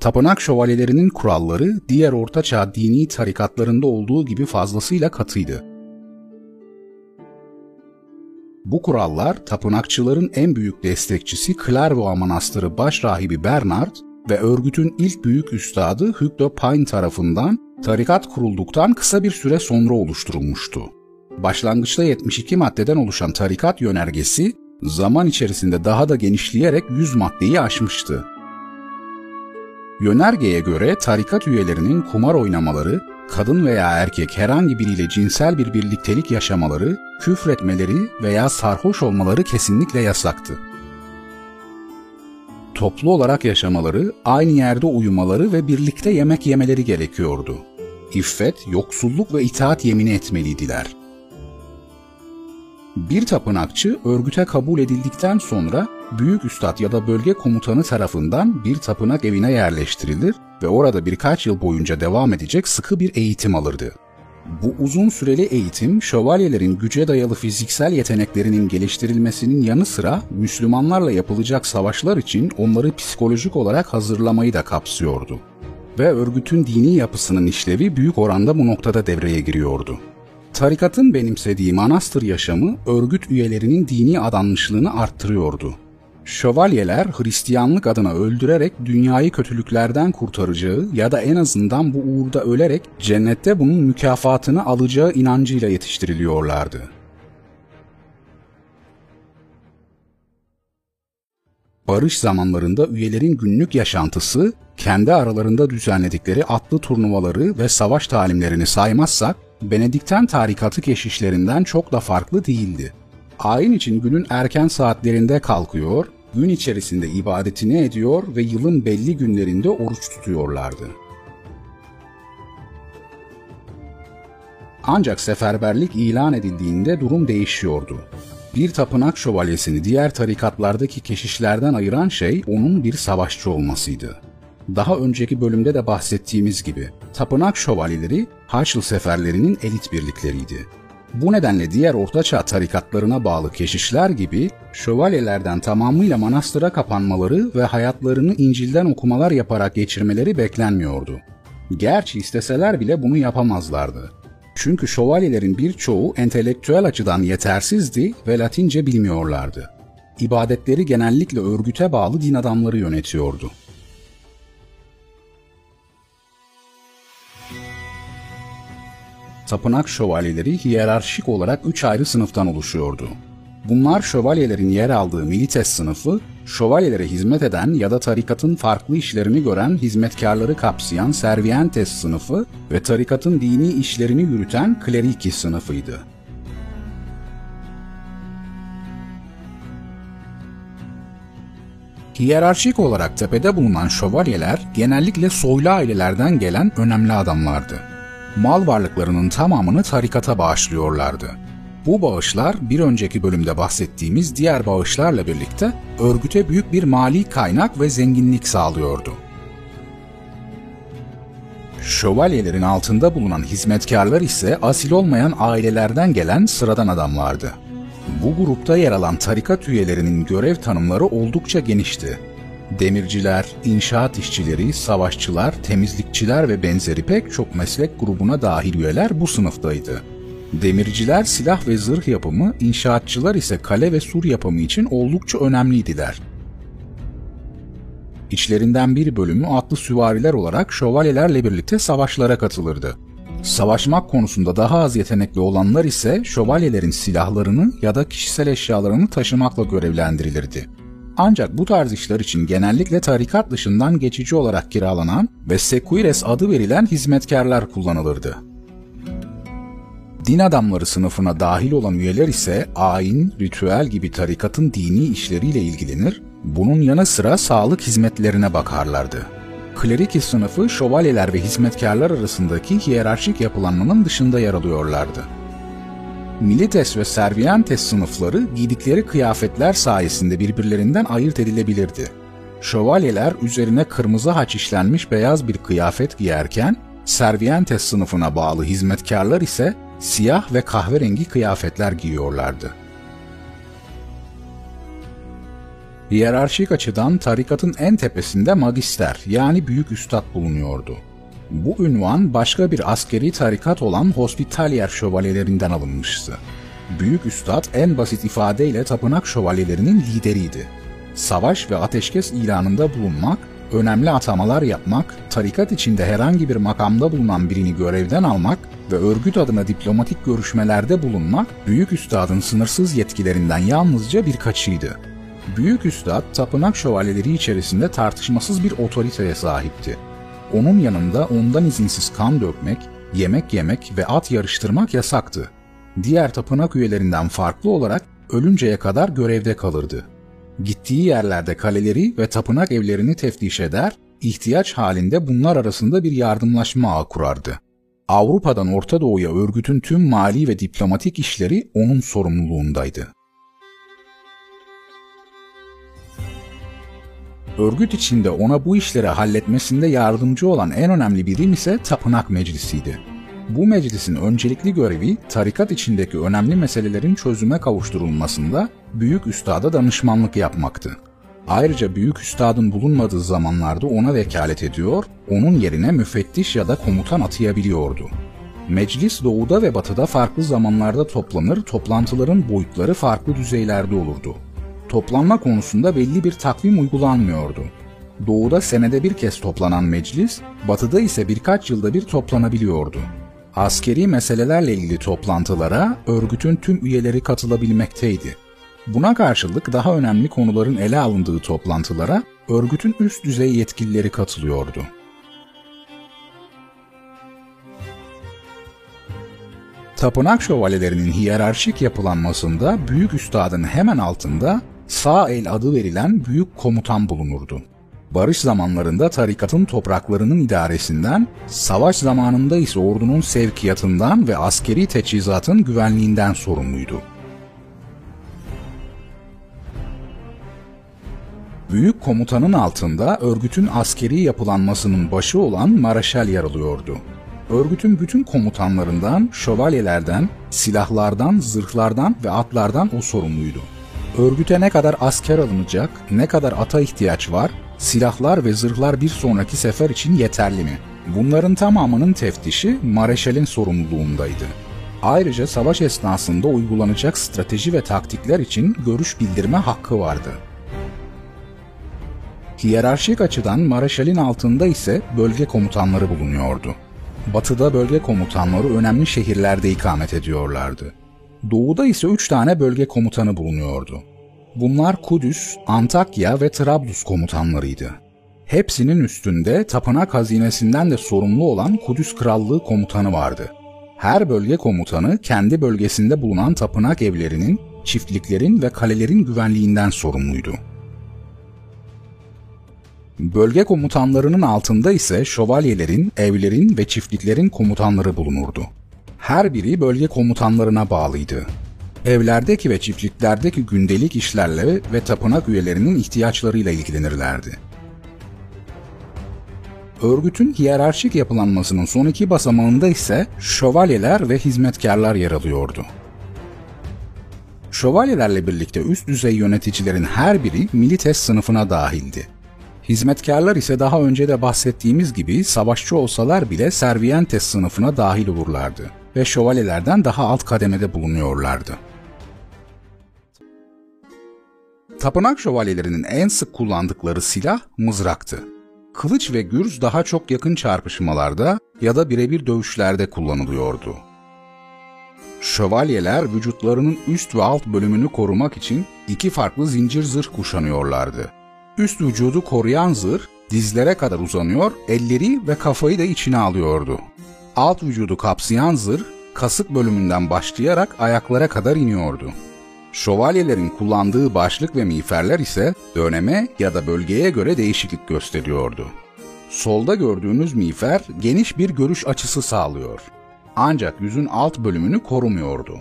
Tapınak şövalyelerinin kuralları diğer ortaçağ dini tarikatlarında olduğu gibi fazlasıyla katıydı. Bu kurallar tapınakçıların en büyük destekçisi Clairvaux Manastırı baş rahibi Bernard ve örgütün ilk büyük üstadı Hugh de Pine tarafından tarikat kurulduktan kısa bir süre sonra oluşturulmuştu. Başlangıçta 72 maddeden oluşan tarikat yönergesi zaman içerisinde daha da genişleyerek 100 maddeyi aşmıştı. Yönergeye göre tarikat üyelerinin kumar oynamaları, kadın veya erkek herhangi biriyle cinsel bir birliktelik yaşamaları, küfretmeleri veya sarhoş olmaları kesinlikle yasaktı. Toplu olarak yaşamaları, aynı yerde uyumaları ve birlikte yemek yemeleri gerekiyordu. İffet, yoksulluk ve itaat yemini etmeliydiler. Bir tapınakçı örgüte kabul edildikten sonra büyük üstad ya da bölge komutanı tarafından bir tapınak evine yerleştirilir ve orada birkaç yıl boyunca devam edecek sıkı bir eğitim alırdı. Bu uzun süreli eğitim şövalyelerin güce dayalı fiziksel yeteneklerinin geliştirilmesinin yanı sıra Müslümanlarla yapılacak savaşlar için onları psikolojik olarak hazırlamayı da kapsıyordu. Ve örgütün dini yapısının işlevi büyük oranda bu noktada devreye giriyordu. Tarikatın benimsediği manastır yaşamı örgüt üyelerinin dini adanmışlığını arttırıyordu. Şövalyeler Hristiyanlık adına öldürerek dünyayı kötülüklerden kurtaracağı ya da en azından bu uğurda ölerek cennette bunun mükafatını alacağı inancıyla yetiştiriliyorlardı. Barış zamanlarında üyelerin günlük yaşantısı, kendi aralarında düzenledikleri atlı turnuvaları ve savaş talimlerini saymazsak, Benedikten tarikatı keşişlerinden çok da farklı değildi. Ayin için günün erken saatlerinde kalkıyor, gün içerisinde ibadetini ediyor ve yılın belli günlerinde oruç tutuyorlardı. Ancak seferberlik ilan edildiğinde durum değişiyordu. Bir tapınak şövalyesini diğer tarikatlardaki keşişlerden ayıran şey onun bir savaşçı olmasıydı. Daha önceki bölümde de bahsettiğimiz gibi tapınak şövalyeleri Haçlı seferlerinin elit birlikleriydi. Bu nedenle diğer ortaçağ tarikatlarına bağlı keşişler gibi şövalyelerden tamamıyla manastıra kapanmaları ve hayatlarını İncil'den okumalar yaparak geçirmeleri beklenmiyordu. Gerçi isteseler bile bunu yapamazlardı. Çünkü şövalyelerin birçoğu entelektüel açıdan yetersizdi ve Latince bilmiyorlardı. İbadetleri genellikle örgüte bağlı din adamları yönetiyordu. Tapınak şövalyeleri hiyerarşik olarak üç ayrı sınıftan oluşuyordu. Bunlar şövalyelerin yer aldığı milites sınıfı, şövalyelere hizmet eden ya da tarikatın farklı işlerini gören hizmetkarları kapsayan servientes sınıfı ve tarikatın dini işlerini yürüten kleriki sınıfıydı. Hiyerarşik olarak tepede bulunan şövalyeler genellikle soylu ailelerden gelen önemli adamlardı mal varlıklarının tamamını tarikata bağışlıyorlardı. Bu bağışlar bir önceki bölümde bahsettiğimiz diğer bağışlarla birlikte örgüte büyük bir mali kaynak ve zenginlik sağlıyordu. Şövalyelerin altında bulunan hizmetkarlar ise asil olmayan ailelerden gelen sıradan adamlardı. Bu grupta yer alan tarikat üyelerinin görev tanımları oldukça genişti Demirciler, inşaat işçileri, savaşçılar, temizlikçiler ve benzeri pek çok meslek grubuna dahil üyeler bu sınıftaydı. Demirciler silah ve zırh yapımı, inşaatçılar ise kale ve sur yapımı için oldukça önemliydiler. İçlerinden bir bölümü atlı süvariler olarak şövalyelerle birlikte savaşlara katılırdı. Savaşmak konusunda daha az yetenekli olanlar ise şövalyelerin silahlarını ya da kişisel eşyalarını taşımakla görevlendirilirdi. Ancak bu tarz işler için genellikle tarikat dışından geçici olarak kiralanan ve sequires adı verilen hizmetkarlar kullanılırdı. Din adamları sınıfına dahil olan üyeler ise ayin, ritüel gibi tarikatın dini işleriyle ilgilenir, bunun yanı sıra sağlık hizmetlerine bakarlardı. Kleriki sınıfı şövalyeler ve hizmetkarlar arasındaki hiyerarşik yapılanmanın dışında yer alıyorlardı. Milites ve Servientes sınıfları giydikleri kıyafetler sayesinde birbirlerinden ayırt edilebilirdi. Şövalyeler üzerine kırmızı haç işlenmiş beyaz bir kıyafet giyerken, Servientes sınıfına bağlı hizmetkarlar ise siyah ve kahverengi kıyafetler giyiyorlardı. Hiyerarşik açıdan tarikatın en tepesinde magister yani büyük üstad bulunuyordu. Bu ünvan başka bir askeri tarikat olan Hospitalier şövalyelerinden alınmıştı. Büyük üstad en basit ifadeyle tapınak şövalyelerinin lideriydi. Savaş ve ateşkes ilanında bulunmak, önemli atamalar yapmak, tarikat içinde herhangi bir makamda bulunan birini görevden almak ve örgüt adına diplomatik görüşmelerde bulunmak büyük üstadın sınırsız yetkilerinden yalnızca birkaçıydı. Büyük üstad tapınak şövalyeleri içerisinde tartışmasız bir otoriteye sahipti. Onun yanında ondan izinsiz kan dökmek, yemek yemek ve at yarıştırmak yasaktı. Diğer tapınak üyelerinden farklı olarak ölünceye kadar görevde kalırdı. Gittiği yerlerde kaleleri ve tapınak evlerini teftiş eder, ihtiyaç halinde bunlar arasında bir yardımlaşma ağı kurardı. Avrupa'dan Orta Doğu'ya örgütün tüm mali ve diplomatik işleri onun sorumluluğundaydı. Örgüt içinde ona bu işleri halletmesinde yardımcı olan en önemli birim ise Tapınak Meclisi'ydi. Bu meclisin öncelikli görevi tarikat içindeki önemli meselelerin çözüme kavuşturulmasında büyük üstada danışmanlık yapmaktı. Ayrıca büyük üstadın bulunmadığı zamanlarda ona vekalet ediyor, onun yerine müfettiş ya da komutan atayabiliyordu. Meclis doğuda ve batıda farklı zamanlarda toplanır, toplantıların boyutları farklı düzeylerde olurdu. Toplanma konusunda belli bir takvim uygulanmıyordu. Doğuda senede bir kez toplanan meclis, batıda ise birkaç yılda bir toplanabiliyordu. Askeri meselelerle ilgili toplantılara örgütün tüm üyeleri katılabilmekteydi. Buna karşılık daha önemli konuların ele alındığı toplantılara örgütün üst düzey yetkilileri katılıyordu. Tapınak şövalyelerinin hiyerarşik yapılanmasında büyük üstadın hemen altında sağ el adı verilen büyük komutan bulunurdu. Barış zamanlarında tarikatın topraklarının idaresinden, savaş zamanında ise ordunun sevkiyatından ve askeri teçhizatın güvenliğinden sorumluydu. Büyük komutanın altında örgütün askeri yapılanmasının başı olan Maraşal yer alıyordu. Örgütün bütün komutanlarından, şövalyelerden, silahlardan, zırhlardan ve atlardan o sorumluydu. Örgüte ne kadar asker alınacak, ne kadar ata ihtiyaç var, silahlar ve zırhlar bir sonraki sefer için yeterli mi? Bunların tamamının teftişi Mareşal'in sorumluluğundaydı. Ayrıca savaş esnasında uygulanacak strateji ve taktikler için görüş bildirme hakkı vardı. Hiyerarşik açıdan Mareşal'in altında ise bölge komutanları bulunuyordu. Batıda bölge komutanları önemli şehirlerde ikamet ediyorlardı. Doğuda ise üç tane bölge komutanı bulunuyordu. Bunlar Kudüs, Antakya ve Trablus komutanlarıydı. Hepsinin üstünde tapınak hazinesinden de sorumlu olan Kudüs Krallığı komutanı vardı. Her bölge komutanı kendi bölgesinde bulunan tapınak evlerinin, çiftliklerin ve kalelerin güvenliğinden sorumluydu. Bölge komutanlarının altında ise şövalyelerin, evlerin ve çiftliklerin komutanları bulunurdu. Her biri bölge komutanlarına bağlıydı. Evlerdeki ve çiftliklerdeki gündelik işlerle ve tapınak üyelerinin ihtiyaçlarıyla ilgilenirlerdi. Örgütün hiyerarşik yapılanmasının son iki basamağında ise şövalyeler ve hizmetkarlar yer alıyordu. Şövalyelerle birlikte üst düzey yöneticilerin her biri milites sınıfına dahildi. Hizmetkarlar ise daha önce de bahsettiğimiz gibi savaşçı olsalar bile servientes sınıfına dahil olurlardı ve şövalyelerden daha alt kademede bulunuyorlardı. Tapınak şövalyelerinin en sık kullandıkları silah mızraktı. Kılıç ve gürz daha çok yakın çarpışmalarda ya da birebir dövüşlerde kullanılıyordu. Şövalyeler vücutlarının üst ve alt bölümünü korumak için iki farklı zincir zırh kuşanıyorlardı. Üst vücudu koruyan zırh dizlere kadar uzanıyor, elleri ve kafayı da içine alıyordu. Alt vücudu kapsayan zırh kasık bölümünden başlayarak ayaklara kadar iniyordu. Şövalyelerin kullandığı başlık ve miğferler ise döneme ya da bölgeye göre değişiklik gösteriyordu. Solda gördüğünüz miğfer geniş bir görüş açısı sağlıyor. Ancak yüzün alt bölümünü korumuyordu.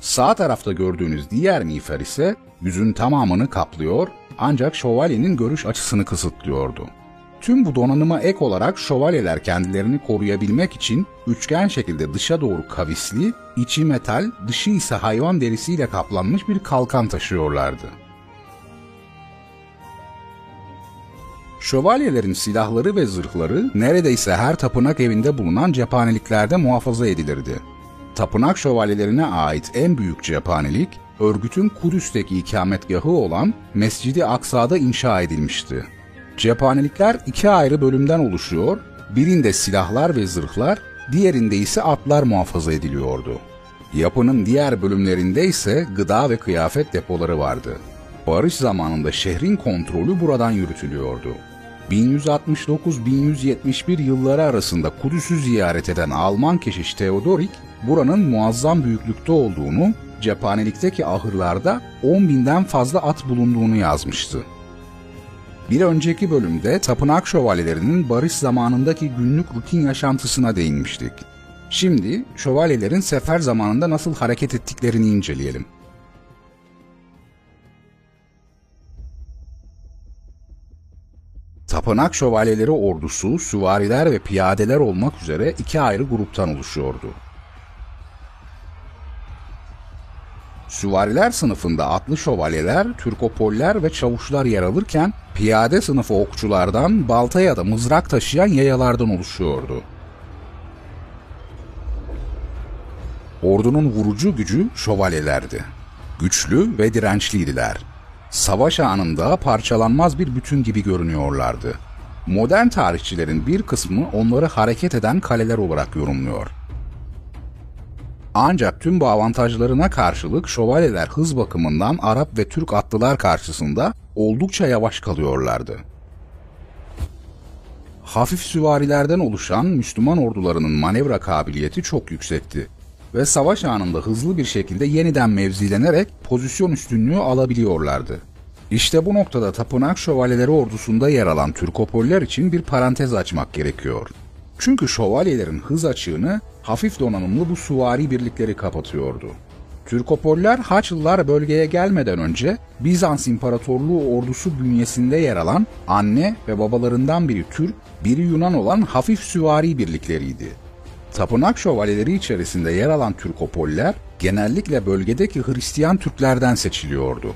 Sağ tarafta gördüğünüz diğer miğfer ise yüzün tamamını kaplıyor ancak şövalyenin görüş açısını kısıtlıyordu. Tüm bu donanıma ek olarak şövalyeler kendilerini koruyabilmek için üçgen şekilde dışa doğru kavisli, içi metal, dışı ise hayvan derisiyle kaplanmış bir kalkan taşıyorlardı. Şövalyelerin silahları ve zırhları neredeyse her tapınak evinde bulunan cephaneliklerde muhafaza edilirdi. Tapınak şövalyelerine ait en büyük cephanelik, örgütün Kudüs'teki ikametgahı olan Mescidi Aksa'da inşa edilmişti. Cephanelikler iki ayrı bölümden oluşuyor, birinde silahlar ve zırhlar, diğerinde ise atlar muhafaza ediliyordu. Yapının diğer bölümlerinde ise gıda ve kıyafet depoları vardı. Barış zamanında şehrin kontrolü buradan yürütülüyordu. 1169-1171 yılları arasında Kudüs'ü ziyaret eden Alman keşiş Theodorik, buranın muazzam büyüklükte olduğunu, cephanelikteki ahırlarda 10 binden fazla at bulunduğunu yazmıştı. Bir önceki bölümde tapınak şövalyelerinin barış zamanındaki günlük rutin yaşantısına değinmiştik. Şimdi şövalyelerin sefer zamanında nasıl hareket ettiklerini inceleyelim. Tapınak şövalyeleri ordusu, süvariler ve piyadeler olmak üzere iki ayrı gruptan oluşuyordu. Süvariler sınıfında atlı şövalyeler, türkopoller ve çavuşlar yer alırken piyade sınıfı okçulardan balta ya da mızrak taşıyan yayalardan oluşuyordu. Ordunun vurucu gücü şövalyelerdi. Güçlü ve dirençliydiler. Savaş anında parçalanmaz bir bütün gibi görünüyorlardı. Modern tarihçilerin bir kısmı onları hareket eden kaleler olarak yorumluyor. Ancak tüm bu avantajlarına karşılık şövalyeler hız bakımından Arap ve Türk atlılar karşısında oldukça yavaş kalıyorlardı. Hafif süvarilerden oluşan Müslüman ordularının manevra kabiliyeti çok yüksekti ve savaş anında hızlı bir şekilde yeniden mevzilenerek pozisyon üstünlüğü alabiliyorlardı. İşte bu noktada tapınak şövalyeleri ordusunda yer alan Türkopoller için bir parantez açmak gerekiyor. Çünkü şövalyelerin hız açığını hafif donanımlı bu suvari birlikleri kapatıyordu. Türkopoller Haçlılar bölgeye gelmeden önce Bizans İmparatorluğu ordusu bünyesinde yer alan anne ve babalarından biri Türk, biri Yunan olan hafif süvari birlikleriydi. Tapınak şövalyeleri içerisinde yer alan Türkopoller genellikle bölgedeki Hristiyan Türklerden seçiliyordu.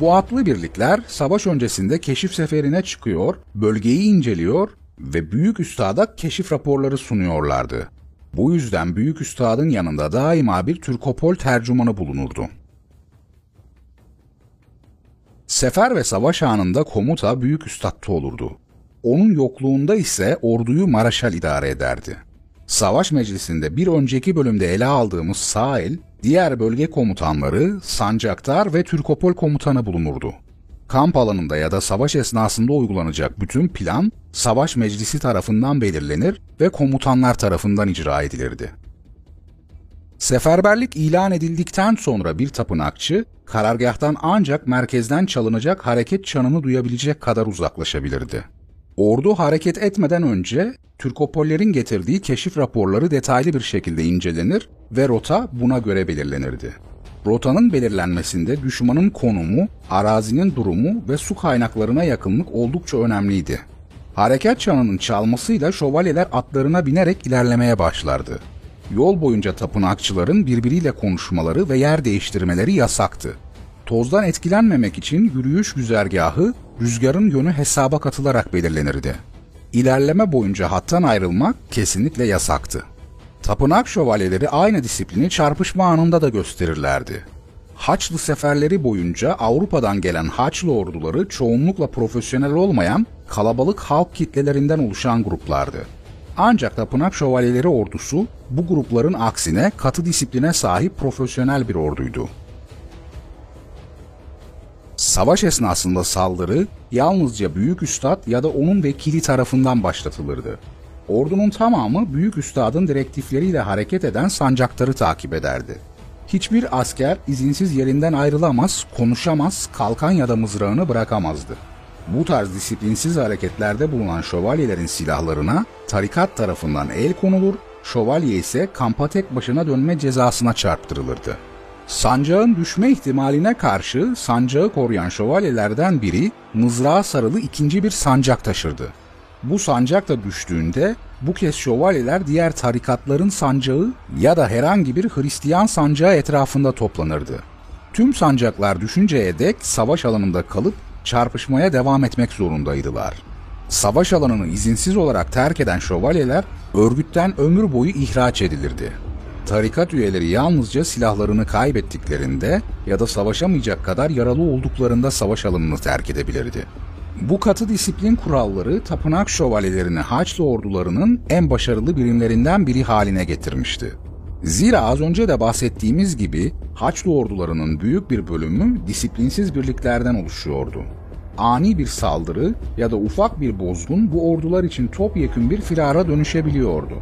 Bu atlı birlikler savaş öncesinde keşif seferine çıkıyor, bölgeyi inceliyor ve büyük üstada keşif raporları sunuyorlardı. Bu yüzden büyük üstadın yanında daima bir Türkopol tercümanı bulunurdu. Sefer ve savaş anında komuta büyük üstadta olurdu. Onun yokluğunda ise orduyu Maraşal idare ederdi. Savaş meclisinde bir önceki bölümde ele aldığımız Sail, diğer bölge komutanları, sancaktar ve Türkopol komutanı bulunurdu. Kamp alanında ya da savaş esnasında uygulanacak bütün plan, savaş meclisi tarafından belirlenir ve komutanlar tarafından icra edilirdi. Seferberlik ilan edildikten sonra bir tapınakçı, karargahtan ancak merkezden çalınacak hareket çanını duyabilecek kadar uzaklaşabilirdi. Ordu hareket etmeden önce Türkopollerin getirdiği keşif raporları detaylı bir şekilde incelenir ve rota buna göre belirlenirdi. Rotanın belirlenmesinde düşmanın konumu, arazinin durumu ve su kaynaklarına yakınlık oldukça önemliydi. Harekat çanının çalmasıyla şövalyeler atlarına binerek ilerlemeye başlardı. Yol boyunca tapınakçıların birbiriyle konuşmaları ve yer değiştirmeleri yasaktı. Tozdan etkilenmemek için yürüyüş güzergahı rüzgarın yönü hesaba katılarak belirlenirdi. İlerleme boyunca hattan ayrılmak kesinlikle yasaktı. Tapınak şövalyeleri aynı disiplini çarpışma anında da gösterirlerdi. Haçlı seferleri boyunca Avrupa'dan gelen Haçlı orduları çoğunlukla profesyonel olmayan kalabalık halk kitlelerinden oluşan gruplardı. Ancak tapınak şövalyeleri ordusu bu grupların aksine katı disipline sahip profesyonel bir orduydu. Savaş esnasında saldırı yalnızca büyük üstad ya da onun vekili tarafından başlatılırdı. Ordunun tamamı büyük üstadın direktifleriyle hareket eden sancaktarı takip ederdi. Hiçbir asker izinsiz yerinden ayrılamaz, konuşamaz, kalkan ya da mızrağını bırakamazdı. Bu tarz disiplinsiz hareketlerde bulunan şövalyelerin silahlarına tarikat tarafından el konulur, şövalye ise kampa tek başına dönme cezasına çarptırılırdı. Sancağın düşme ihtimaline karşı sancağı koruyan şövalyelerden biri mızrağa sarılı ikinci bir sancak taşırdı. Bu sancak da düştüğünde bu kez şövalyeler diğer tarikatların sancağı ya da herhangi bir Hristiyan sancağı etrafında toplanırdı. Tüm sancaklar düşünceye dek savaş alanında kalıp çarpışmaya devam etmek zorundaydılar. Savaş alanını izinsiz olarak terk eden şövalyeler örgütten ömür boyu ihraç edilirdi. Tarikat üyeleri yalnızca silahlarını kaybettiklerinde ya da savaşamayacak kadar yaralı olduklarında savaş alanını terk edebilirdi. Bu katı disiplin kuralları tapınak şövalyelerini Haçlı ordularının en başarılı birimlerinden biri haline getirmişti. Zira az önce de bahsettiğimiz gibi Haçlı ordularının büyük bir bölümü disiplinsiz birliklerden oluşuyordu. Ani bir saldırı ya da ufak bir bozgun bu ordular için topyekün bir firara dönüşebiliyordu.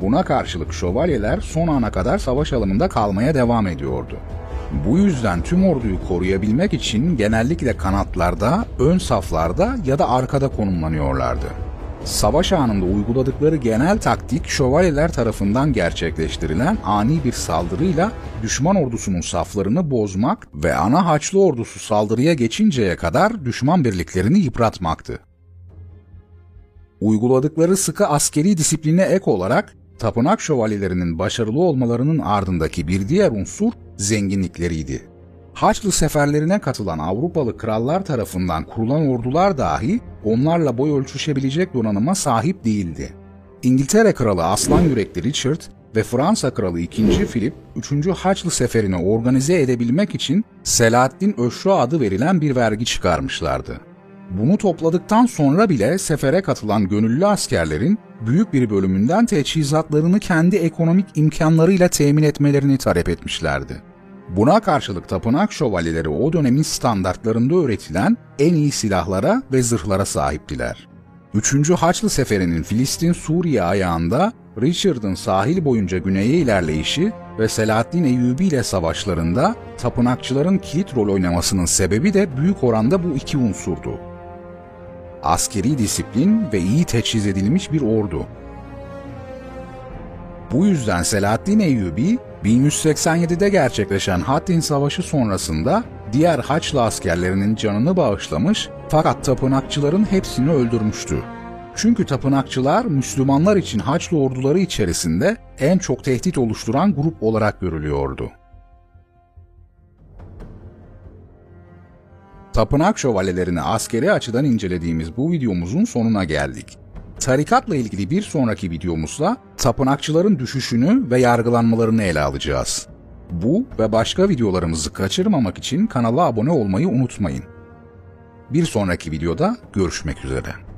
Buna karşılık şövalyeler son ana kadar savaş alanında kalmaya devam ediyordu. Bu yüzden tüm orduyu koruyabilmek için genellikle kanatlarda, ön saflarda ya da arkada konumlanıyorlardı. Savaş anında uyguladıkları genel taktik şövalyeler tarafından gerçekleştirilen ani bir saldırıyla düşman ordusunun saflarını bozmak ve ana Haçlı ordusu saldırıya geçinceye kadar düşman birliklerini yıpratmaktı. Uyguladıkları sıkı askeri disipline ek olarak tapınak şövalyelerinin başarılı olmalarının ardındaki bir diğer unsur zenginlikleriydi. Haçlı seferlerine katılan Avrupalı krallar tarafından kurulan ordular dahi onlarla boy ölçüşebilecek donanıma sahip değildi. İngiltere Kralı Aslan Yürekli Richard ve Fransa Kralı II. Philip 3. Haçlı seferini organize edebilmek için Selahaddin Öşru adı verilen bir vergi çıkarmışlardı. Bunu topladıktan sonra bile sefere katılan gönüllü askerlerin büyük bir bölümünden teçhizatlarını kendi ekonomik imkanlarıyla temin etmelerini talep etmişlerdi. Buna karşılık tapınak şövalyeleri o dönemin standartlarında üretilen en iyi silahlara ve zırhlara sahiptiler. 3. Haçlı Seferi'nin Filistin-Suriye ayağında Richard'ın sahil boyunca güneye ilerleyişi ve Selahaddin Eyyubi ile savaşlarında tapınakçıların kilit rol oynamasının sebebi de büyük oranda bu iki unsurdu. Askeri disiplin ve iyi teçhiz edilmiş bir ordu. Bu yüzden Selahaddin Eyyubi 1187'de gerçekleşen Hattin Savaşı sonrasında diğer Haçlı askerlerinin canını bağışlamış fakat tapınakçıların hepsini öldürmüştü. Çünkü tapınakçılar Müslümanlar için Haçlı orduları içerisinde en çok tehdit oluşturan grup olarak görülüyordu. Tapınak şövalyelerini askeri açıdan incelediğimiz bu videomuzun sonuna geldik. Tarikatla ilgili bir sonraki videomuzda tapınakçıların düşüşünü ve yargılanmalarını ele alacağız. Bu ve başka videolarımızı kaçırmamak için kanala abone olmayı unutmayın. Bir sonraki videoda görüşmek üzere.